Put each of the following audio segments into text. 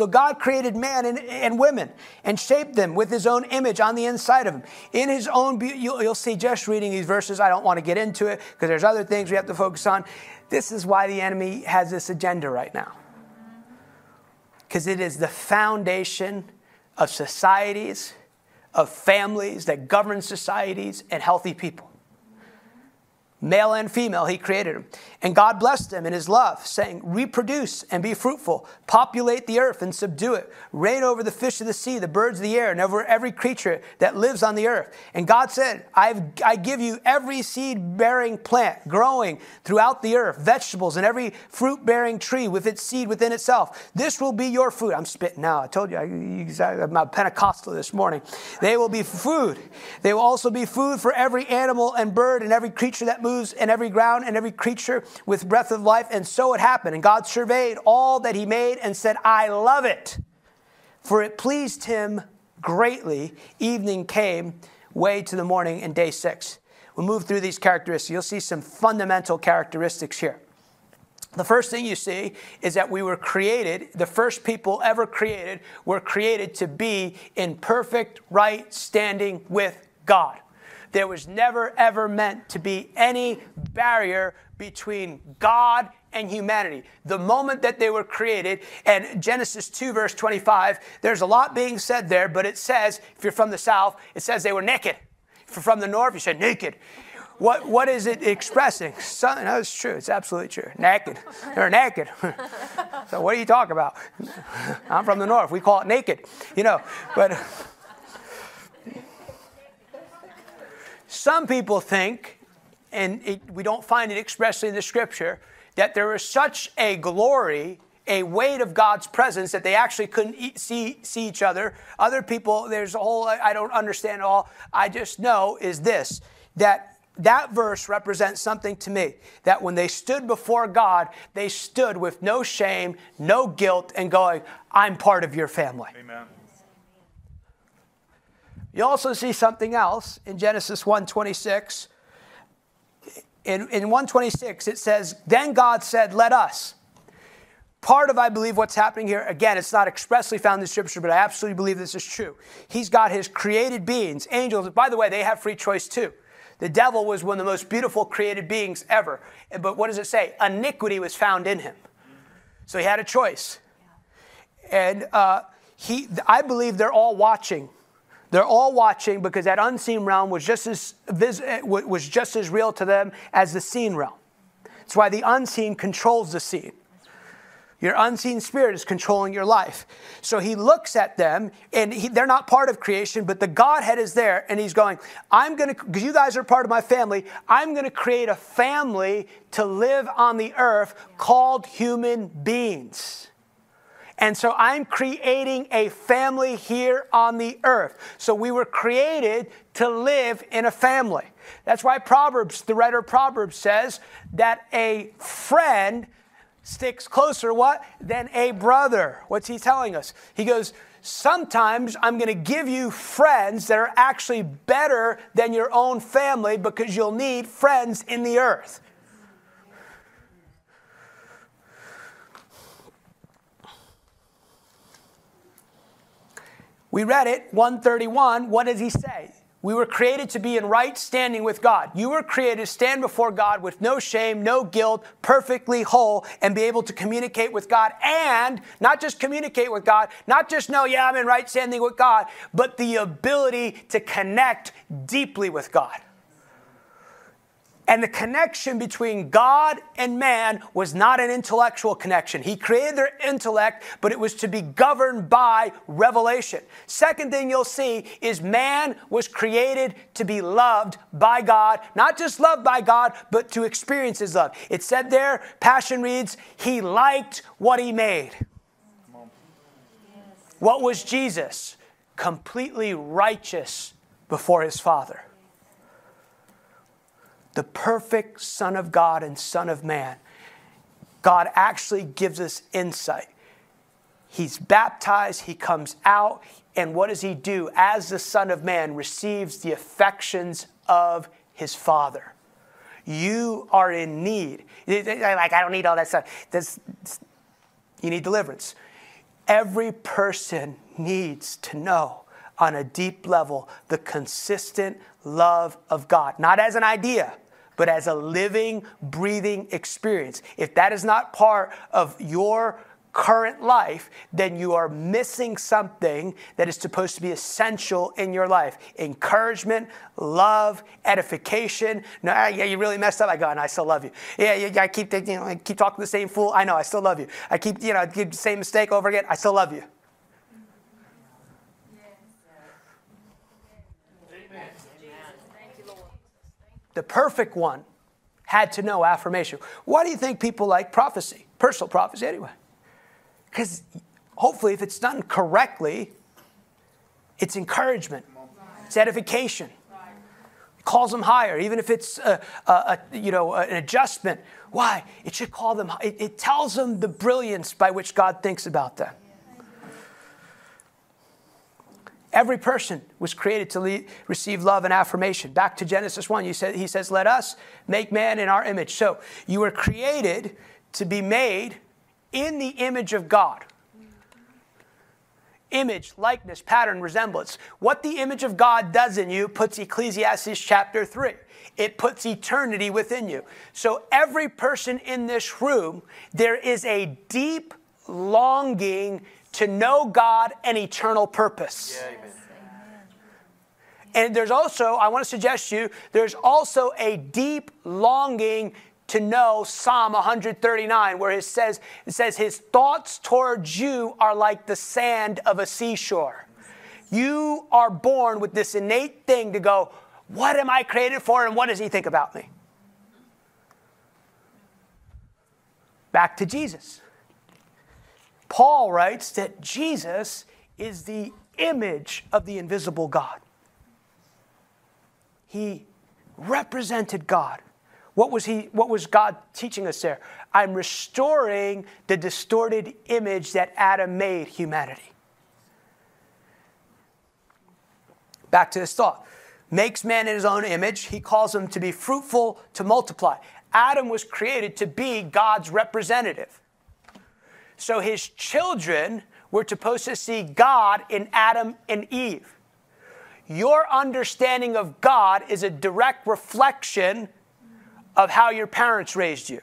So God created man and, and women and shaped them with his own image on the inside of him. In his own, be- you'll, you'll see just reading these verses, I don't want to get into it because there's other things we have to focus on. This is why the enemy has this agenda right now. Because it is the foundation of societies, of families that govern societies and healthy people. Male and female, he created them. And God blessed them in his love, saying, Reproduce and be fruitful, populate the earth and subdue it, reign over the fish of the sea, the birds of the air, and over every creature that lives on the earth. And God said, I give you every seed bearing plant growing throughout the earth, vegetables, and every fruit bearing tree with its seed within itself. This will be your food. I'm spitting now. I told you, I, I'm a Pentecostal this morning. They will be food. They will also be food for every animal and bird and every creature that moves and every ground and every creature with breath of life. And so it happened. And God surveyed all that he made and said, I love it. For it pleased him greatly. Evening came, way to the morning, and day six. We'll move through these characteristics. You'll see some fundamental characteristics here. The first thing you see is that we were created, the first people ever created were created to be in perfect right standing with God. There was never, ever meant to be any barrier between God and humanity. The moment that they were created, and Genesis 2, verse 25, there's a lot being said there, but it says, if you're from the south, it says they were naked. If you're from the north, you say naked. What, what is it expressing? Son, no, it's true. It's absolutely true. Naked. They're naked. so what are you talking about? I'm from the north. We call it naked. You know, but Some people think, and it, we don't find it expressly in the scripture, that there is such a glory, a weight of God's presence that they actually couldn't eat, see, see each other. Other people, there's a whole, I don't understand all. I just know is this that that verse represents something to me that when they stood before God, they stood with no shame, no guilt, and going, I'm part of your family. Amen. You also see something else in Genesis 1:26. In, in 126, it says, Then God said, Let us. Part of, I believe, what's happening here, again, it's not expressly found in Scripture, but I absolutely believe this is true. He's got his created beings, angels. By the way, they have free choice too. The devil was one of the most beautiful created beings ever. But what does it say? Iniquity was found in him. So he had a choice. And uh, he, I believe they're all watching they're all watching because that unseen realm was just as, was just as real to them as the seen realm. That's why the unseen controls the seen. Your unseen spirit is controlling your life. So he looks at them, and he, they're not part of creation, but the Godhead is there, and he's going, I'm going to, because you guys are part of my family, I'm going to create a family to live on the earth called human beings. And so I'm creating a family here on the earth. So we were created to live in a family. That's why Proverbs, the writer of Proverbs says that a friend sticks closer what than a brother. What's he telling us? He goes, sometimes I'm going to give you friends that are actually better than your own family because you'll need friends in the earth. We read it, 131. What does he say? We were created to be in right standing with God. You were created to stand before God with no shame, no guilt, perfectly whole, and be able to communicate with God. And not just communicate with God, not just know, yeah, I'm in right standing with God, but the ability to connect deeply with God. And the connection between God and man was not an intellectual connection. He created their intellect, but it was to be governed by revelation. Second thing you'll see is man was created to be loved by God, not just loved by God, but to experience his love. It said there, Passion reads, He liked what he made. What was Jesus? Completely righteous before his Father the perfect Son of God and Son of Man, God actually gives us insight. He's baptized, he comes out, and what does he do? As the Son of Man, receives the affections of his Father. You are in need. Like, I don't need all that stuff. This, you need deliverance. Every person needs to know on a deep level the consistent love of God, not as an idea, but as a living, breathing experience. If that is not part of your current life, then you are missing something that is supposed to be essential in your life encouragement, love, edification. No, ah, yeah, you really messed up. I go, and I still love you. Yeah, yeah I keep you know, I keep talking to the same fool. I know, I still love you. I keep, you know, I keep the same mistake over again. I still love you. The perfect one had to know affirmation. Why do you think people like prophecy, personal prophecy anyway? Because hopefully, if it's done correctly, it's encouragement, it's edification. It calls them higher, even if it's a, a, a, you know an adjustment. Why? It should call them. It, it tells them the brilliance by which God thinks about them. Every person was created to receive love and affirmation. Back to Genesis 1, said, he says, Let us make man in our image. So you were created to be made in the image of God. Image, likeness, pattern, resemblance. What the image of God does in you puts Ecclesiastes chapter 3. It puts eternity within you. So, every person in this room, there is a deep longing to know God and eternal purpose. Yeah, and there's also, I want to suggest to you, there's also a deep longing to know Psalm 139, where it says, it says, His thoughts towards you are like the sand of a seashore. You are born with this innate thing to go, What am I created for, and what does He think about me? Back to Jesus. Paul writes that Jesus is the image of the invisible God. He represented God. What was, he, what was God teaching us there? I'm restoring the distorted image that Adam made humanity. Back to this thought. Makes man in his own image. He calls him to be fruitful, to multiply. Adam was created to be God's representative. So his children were supposed to see God in Adam and Eve. Your understanding of God is a direct reflection of how your parents raised you.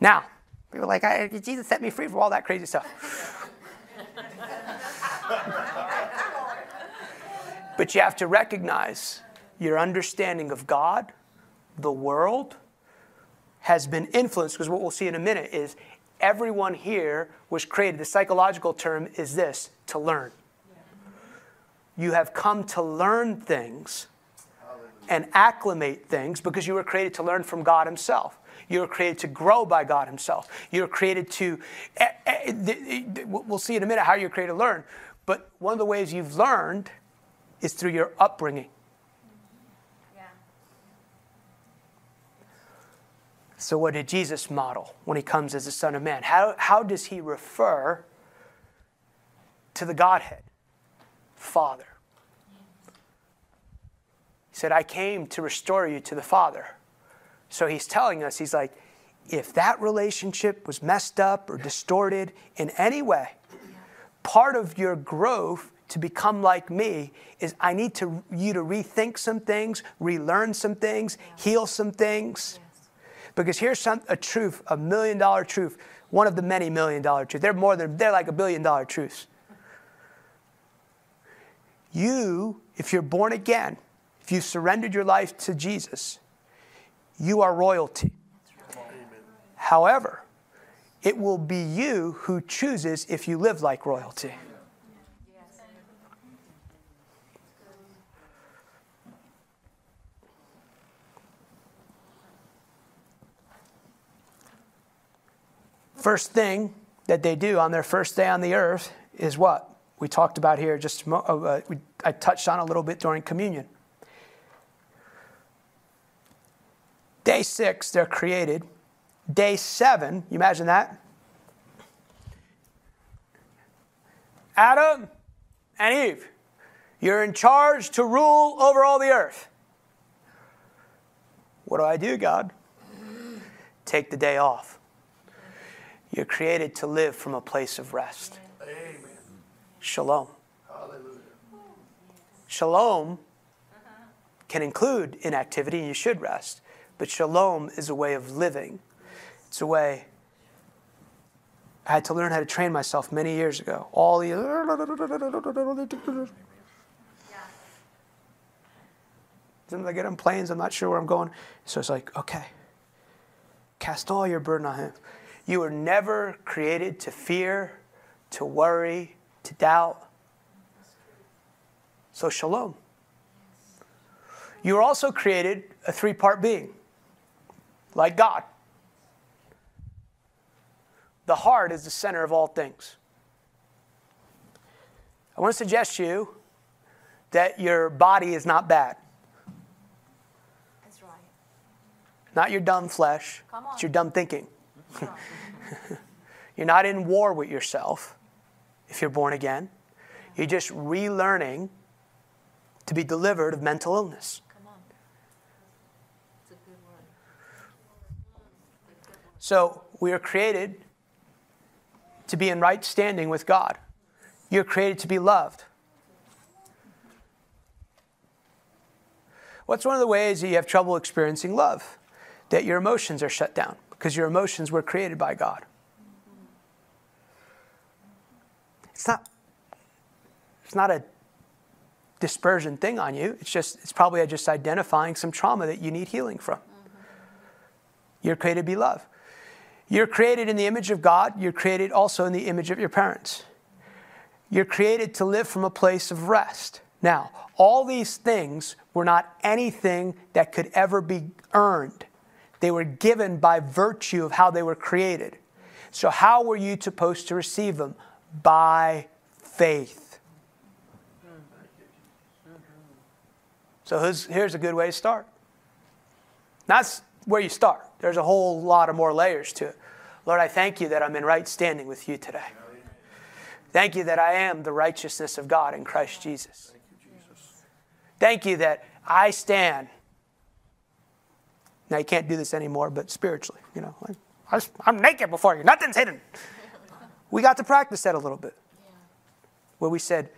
Now, people are like, Jesus set me free from all that crazy stuff. but you have to recognize your understanding of God, the world, has been influenced, because what we'll see in a minute is everyone here was created. The psychological term is this to learn. You have come to learn things and acclimate things because you were created to learn from God Himself. You were created to grow by God Himself. You were created to, eh, eh, we'll see in a minute how you're created to learn. But one of the ways you've learned is through your upbringing. So, what did Jesus model when he comes as the Son of Man? How, how does he refer to the Godhead? Father. He said, I came to restore you to the Father. So he's telling us, he's like, if that relationship was messed up or distorted in any way, part of your growth to become like me is I need to, you to rethink some things, relearn some things, heal some things. Because here's some, a truth, a million dollar truth, one of the many million dollar truths. They're more than, they're like a billion dollar truths. You, if you're born again, if you've surrendered your life to Jesus, you are royalty. However, it will be you who chooses if you live like royalty. First thing that they do on their first day on the earth is what? We talked about here just, uh, uh, we, I touched on a little bit during communion. Day six, they're created. Day seven, you imagine that? Adam and Eve, you're in charge to rule over all the earth. What do I do, God? Take the day off. You're created to live from a place of rest. Amen. Shalom. Hallelujah. Shalom can include inactivity, and you should rest. But shalom is a way of living. It's a way. I had to learn how to train myself many years ago. All the. Sometimes I get on planes, I'm not sure where I'm going. So it's like, okay, cast all your burden on Him. You were never created to fear, to worry, to doubt. So, shalom. You were also created a three part being, like God. The heart is the center of all things. I want to suggest to you that your body is not bad. That's right. Not your dumb flesh, it's your dumb thinking. you're not in war with yourself if you're born again. You're just relearning to be delivered of mental illness. So we are created to be in right standing with God. You're created to be loved. What's one of the ways that you have trouble experiencing love? That your emotions are shut down because your emotions were created by God. It's not it's not a dispersion thing on you. It's just it's probably just identifying some trauma that you need healing from. Mm-hmm. You're created to be loved. You're created in the image of God. You're created also in the image of your parents. You're created to live from a place of rest. Now, all these things were not anything that could ever be earned. They were given by virtue of how they were created. So, how were you supposed to receive them? By faith. So, here's a good way to start. That's where you start. There's a whole lot of more layers to it. Lord, I thank you that I'm in right standing with you today. Thank you that I am the righteousness of God in Christ Jesus. Thank you that I stand. Now, you can't do this anymore, but spiritually, you know, I'm naked before you. Nothing's hidden. We got to practice that a little bit. Where we said,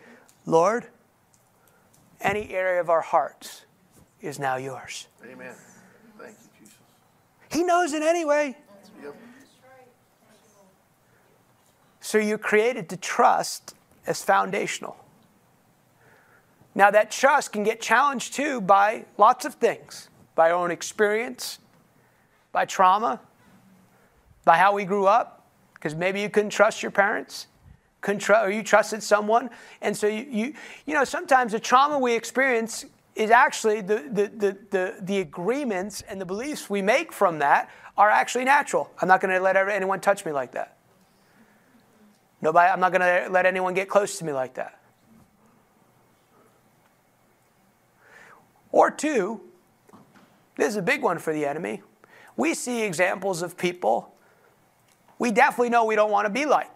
Lord, any area of our hearts is now yours. Amen. Thank you, Jesus. He knows it anyway. Yep. So you're created to trust as foundational. Now, that trust can get challenged too by lots of things by our own experience, by trauma, by how we grew up, because maybe you couldn't trust your parents. Couldn't tr- or you trusted someone. And so, you, you, you know, sometimes the trauma we experience is actually the, the, the, the, the agreements and the beliefs we make from that are actually natural. I'm not going to let anyone touch me like that. Nobody, I'm not going to let anyone get close to me like that. Or two, this is a big one for the enemy. We see examples of people we definitely know we don't want to be like.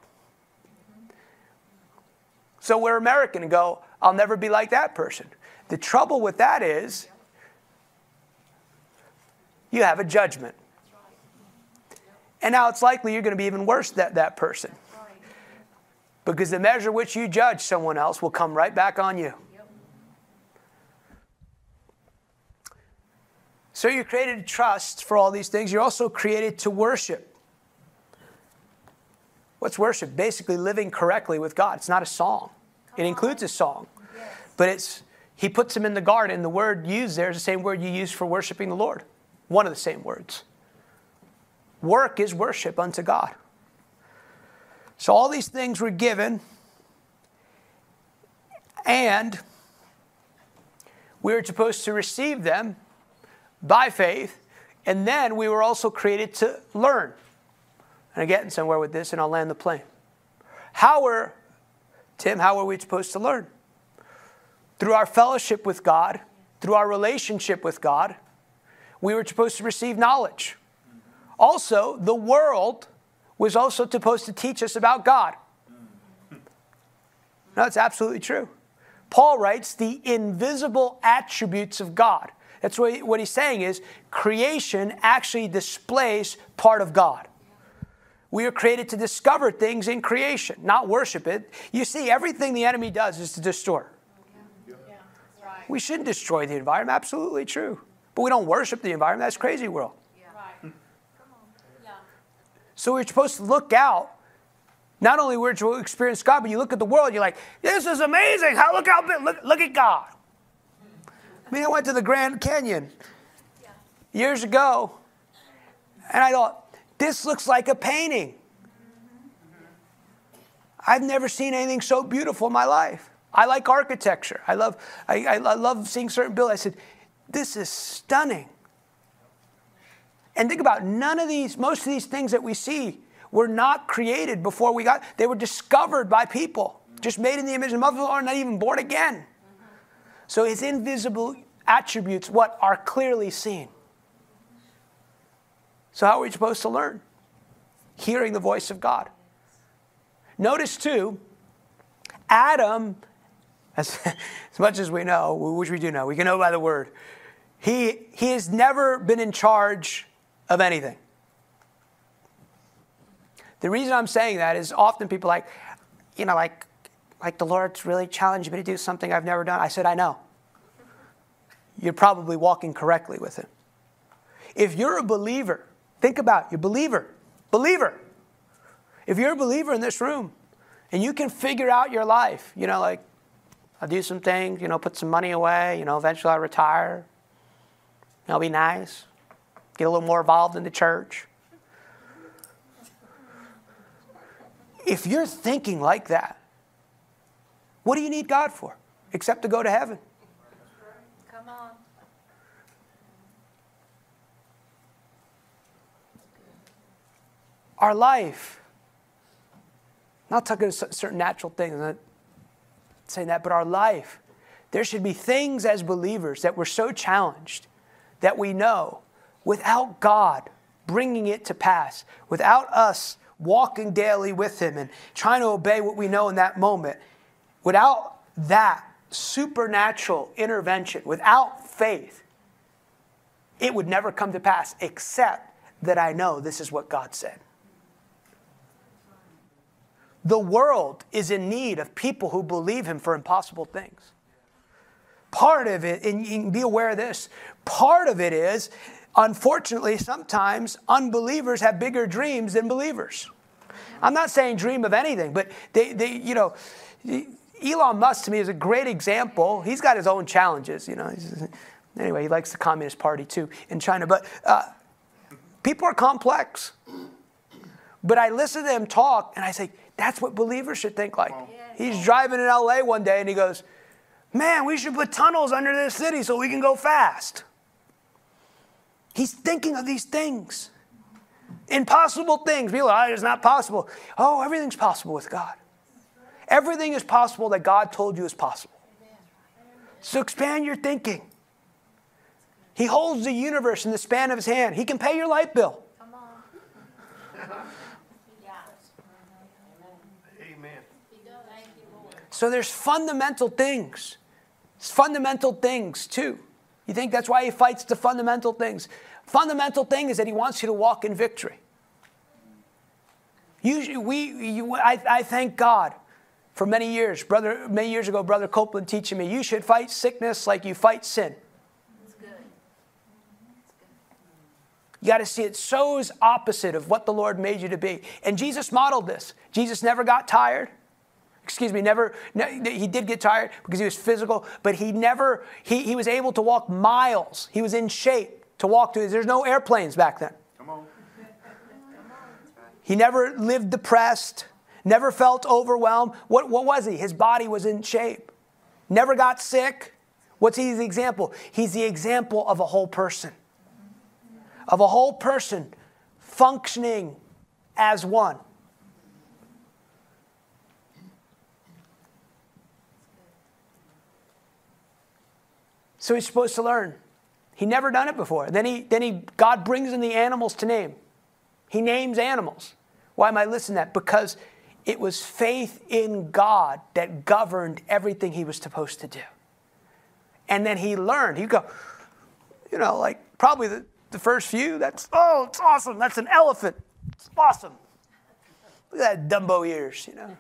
So we're American and go, I'll never be like that person. The trouble with that is you have a judgment. And now it's likely you're going to be even worse than that person. Because the measure which you judge someone else will come right back on you. So you're created to trust for all these things. You're also created to worship. What's worship? Basically living correctly with God. It's not a song. It includes a song. But it's he puts them in the garden. The word used there is the same word you use for worshiping the Lord. One of the same words. Work is worship unto God. So all these things were given, and we are supposed to receive them by faith, and then we were also created to learn. And I'm getting somewhere with this, and I'll land the plane. How were, Tim, how are we supposed to learn? Through our fellowship with God, through our relationship with God, we were supposed to receive knowledge. Also, the world was also supposed to teach us about God. No, it's absolutely true. Paul writes the invisible attributes of God. That's what, he, what he's saying is creation actually displays part of God. We are created to discover things in creation, not worship it. You see, everything the enemy does is to destroy. We shouldn't destroy the environment, absolutely true. But we don't worship the environment, that's crazy world. So we're supposed to look out. Not only we're to experience God, but you look at the world, you're like, this is amazing. How look big, look, look at God. I mean, I went to the Grand Canyon years ago, and I thought, this looks like a painting. I've never seen anything so beautiful in my life. I like architecture. I love, I, I love seeing certain buildings. I said, this is stunning. And think about none of these, most of these things that we see were not created before we got, they were discovered by people, just made in the image of the Lord, not even born again. So his invisible attributes, what are clearly seen. So how are we supposed to learn? Hearing the voice of God. Notice too, Adam, as, as much as we know, which we do know, we can know by the word, he, he has never been in charge of anything. The reason I'm saying that is often people like, you know, like, like the Lord's really challenged me to do something I've never done. I said, I know. You're probably walking correctly with Him. If you're a believer, think about you're a believer, believer. If you're a believer in this room and you can figure out your life, you know, like, I'll do some things, you know, put some money away, you know, eventually I'll retire, I'll be nice, get a little more involved in the church. If you're thinking like that, what do you need God for except to go to heaven? Come on. Our life, not talking about certain natural things, I'm not saying that, but our life, there should be things as believers that we're so challenged that we know without God bringing it to pass, without us walking daily with Him and trying to obey what we know in that moment, without that supernatural intervention, without faith, it would never come to pass except that I know this is what God said. The world is in need of people who believe Him for impossible things. Part of it, and you can be aware of this, part of it is, unfortunately, sometimes unbelievers have bigger dreams than believers. I'm not saying dream of anything, but they, they you know, Elon Musk to me is a great example. He's got his own challenges, you know. Anyway, he likes the Communist Party too in China, but uh, people are complex. But I listen to him talk and I say, that's what believers should think like. He's driving in LA one day and he goes, Man, we should put tunnels under this city so we can go fast. He's thinking of these things. Impossible things. People are, oh, it's not possible. Oh, everything's possible with God. Everything is possible that God told you is possible. So expand your thinking. He holds the universe in the span of his hand. He can pay your light bill. Come on. Amen. So there's fundamental things. It's fundamental things too. You think that's why he fights the fundamental things? Fundamental thing is that he wants you to walk in victory. Usually, we, you, I, I thank God for many years, brother, many years ago, Brother Copeland teaching me, you should fight sickness like you fight sin. It's good. You got to see it so is opposite of what the Lord made you to be. And Jesus modeled this. Jesus never got tired. Excuse me, never, he did get tired because he was physical, but he never, he, he was able to walk miles. He was in shape to walk to, there's no airplanes back then. Come on. He never lived depressed, never felt overwhelmed. What, what was he? His body was in shape. Never got sick. What's he the example? He's the example of a whole person. Of a whole person functioning as one. So he's supposed to learn. He never done it before. Then he then he God brings in the animals to name. He names animals. Why am I listening to that? Because it was faith in God that governed everything he was supposed to do. And then he learned. He'd go, you know, like probably the, the first few, that's, oh, it's awesome. That's an elephant. It's awesome. Look at that Dumbo ears, you know.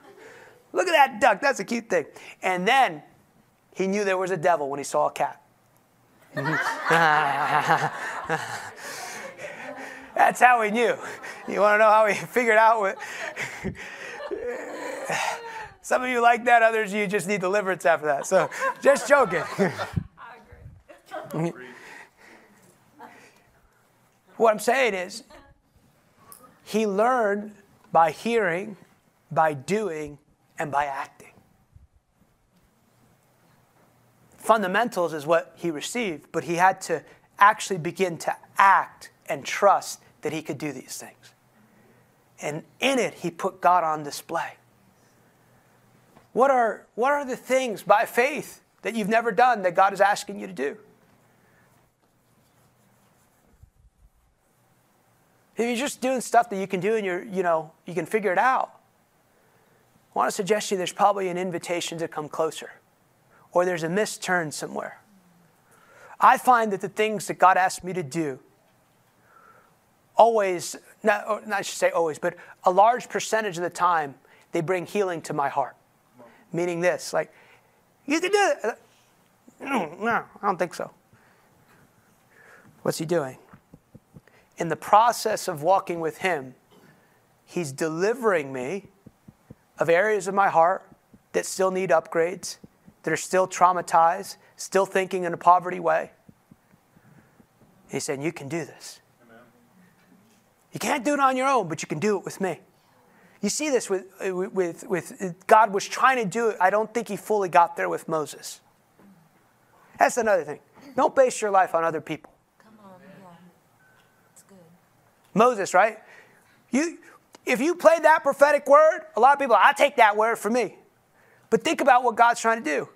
Look at that duck. That's a cute thing. And then he knew there was a devil when he saw a cat. That's how he knew. You want to know how he figured out what? Some of you like that, others you just need deliverance after that. So just joking. what I'm saying is, he learned by hearing, by doing, and by acting. Fundamentals is what he received, but he had to actually begin to act and trust that he could do these things. And in it, he put God on display. What are, what are the things by faith that you've never done that God is asking you to do? If you're just doing stuff that you can do and you're, you know, you can figure it out, I want to suggest to you there's probably an invitation to come closer, or there's a misturn somewhere. I find that the things that God asks me to do always, not, oh, not I should say always, but a large percentage of the time, they bring healing to my heart. Meaning this, like, you can do it. No, no, I don't think so. What's he doing? In the process of walking with him, he's delivering me of areas of my heart that still need upgrades, that are still traumatized, still thinking in a poverty way. He's saying, You can do this. You can't do it on your own, but you can do it with me. You see this with, uh, with, with uh, God was trying to do it. I don't think he fully got there with Moses. That's another thing. Don't base your life on other people. Come on, yeah. It's good. Moses, right? You, if you played that prophetic word, a lot of people, I take that word for me. But think about what God's trying to do.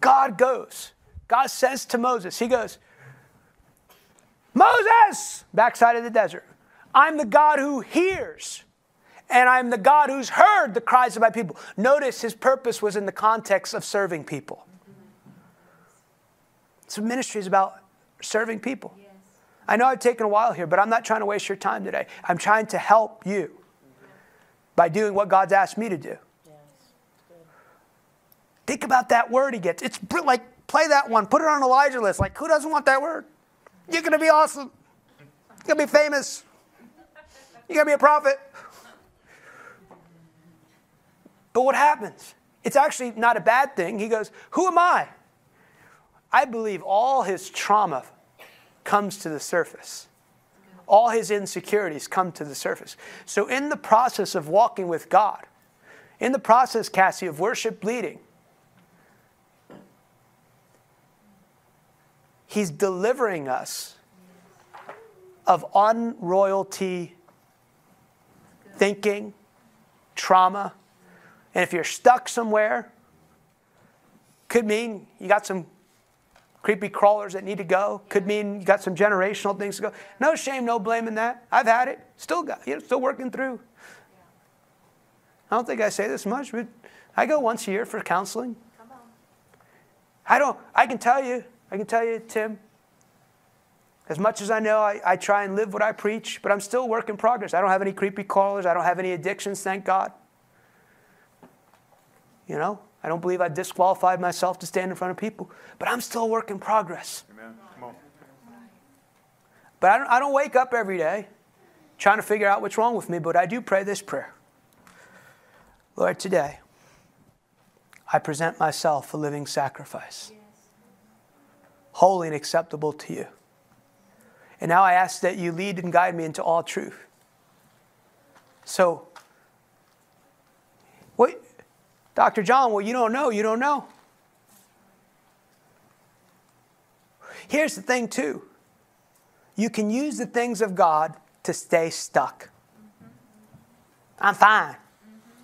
God goes. God says to Moses, He goes, Moses, backside of the desert, I'm the God who hears, and I'm the God who's heard the cries of my people. Notice his purpose was in the context of serving people. So ministry is about serving people. I know I've taken a while here, but I'm not trying to waste your time today. I'm trying to help you by doing what God's asked me to do. Think about that word he gets. It's like, play that one, put it on Elijah list. Like, who doesn't want that word? You're going to be awesome. You're going to be famous. You're going to be a prophet. But what happens? It's actually not a bad thing. He goes, Who am I? I believe all his trauma comes to the surface. All his insecurities come to the surface. So, in the process of walking with God, in the process, Cassie, of worship leading, he's delivering us of unroyalty thinking, trauma. And if you're stuck somewhere, could mean you got some creepy crawlers that need to go. Could mean you got some generational things to go. No shame, no blame in that. I've had it. Still got, you know, still working through. I don't think I say this much, but I go once a year for counseling. Come on. I don't, I can tell you, I can tell you, Tim, as much as I know, I, I try and live what I preach, but I'm still a work in progress. I don't have any creepy callers. I don't have any addictions, thank God. You know, I don't believe I disqualified myself to stand in front of people, but I'm still a work in progress. Amen. Come on. But I don't, I don't wake up every day trying to figure out what's wrong with me, but I do pray this prayer Lord, today, I present myself a living sacrifice, holy and acceptable to you. And now I ask that you lead and guide me into all truth. So, what, Dr. John, well, you don't know, you don't know. Here's the thing, too you can use the things of God to stay stuck. I'm fine.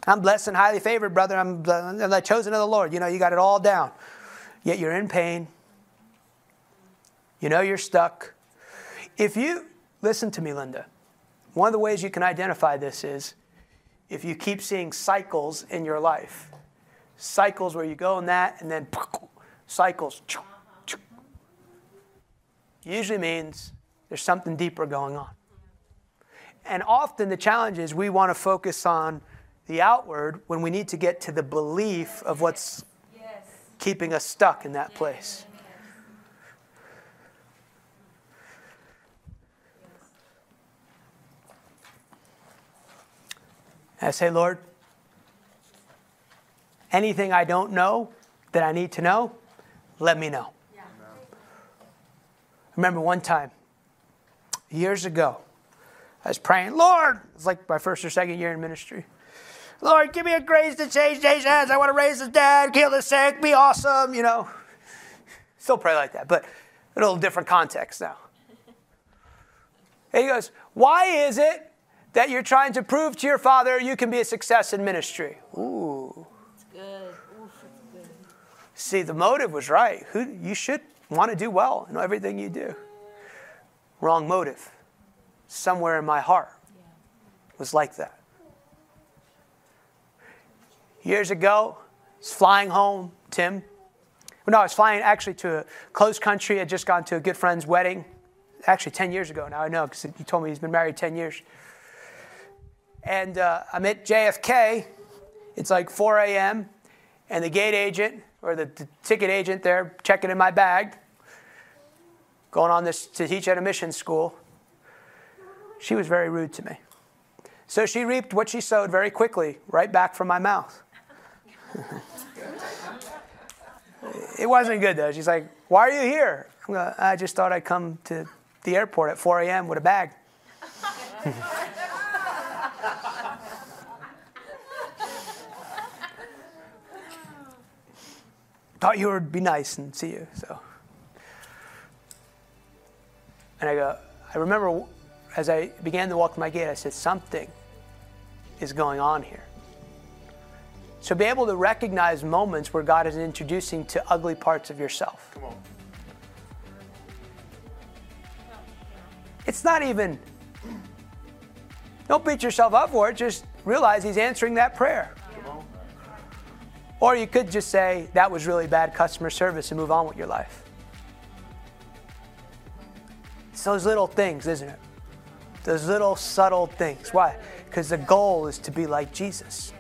I'm blessed and highly favored, brother. I'm the chosen of the Lord. You know, you got it all down. Yet you're in pain. You know you're stuck. If you, listen to me, Linda, one of the ways you can identify this is if you keep seeing cycles in your life. Cycles where you go in that and then cycles. usually means there's something deeper going on. And often the challenge is we want to focus on the outward when we need to get to the belief of what's keeping us stuck in that place. I say, Lord, anything I don't know that I need to know, let me know. Yeah. I remember one time, years ago, I was praying, Lord, it's like my first or second year in ministry. Lord, give me a grace to change nations. I want to raise the dead, heal the sick, be awesome, you know. Still pray like that, but in a little different context now. And he goes, Why is it that you're trying to prove to your father you can be a success in ministry? Ooh. It's good. Oof, it's good. See, the motive was right. Who, you should want to do well in everything you do. Wrong motive. Somewhere in my heart was like that. Years ago, I was flying home, Tim. Well, no, I was flying actually to a close country. I'd just gone to a good friend's wedding. Actually, 10 years ago now, I know, because he told me he's been married 10 years. And uh, I'm at JFK. It's like 4 a.m. And the gate agent or the, the ticket agent there checking in my bag, going on this to teach at a mission school. She was very rude to me. So she reaped what she sowed very quickly, right back from my mouth. it wasn't good though. She's like, Why are you here? I just thought I'd come to the airport at 4 a.m. with a bag. thought you would be nice and see you. So, and I go. I remember as I began to walk to my gate, I said, "Something is going on here." So, be able to recognize moments where God is introducing to ugly parts of yourself. Come on. It's not even. Don't beat yourself up for it. Just realize he's answering that prayer. Or you could just say, that was really bad customer service and move on with your life. It's those little things, isn't it? Those little subtle things. Why? Because the goal is to be like Jesus.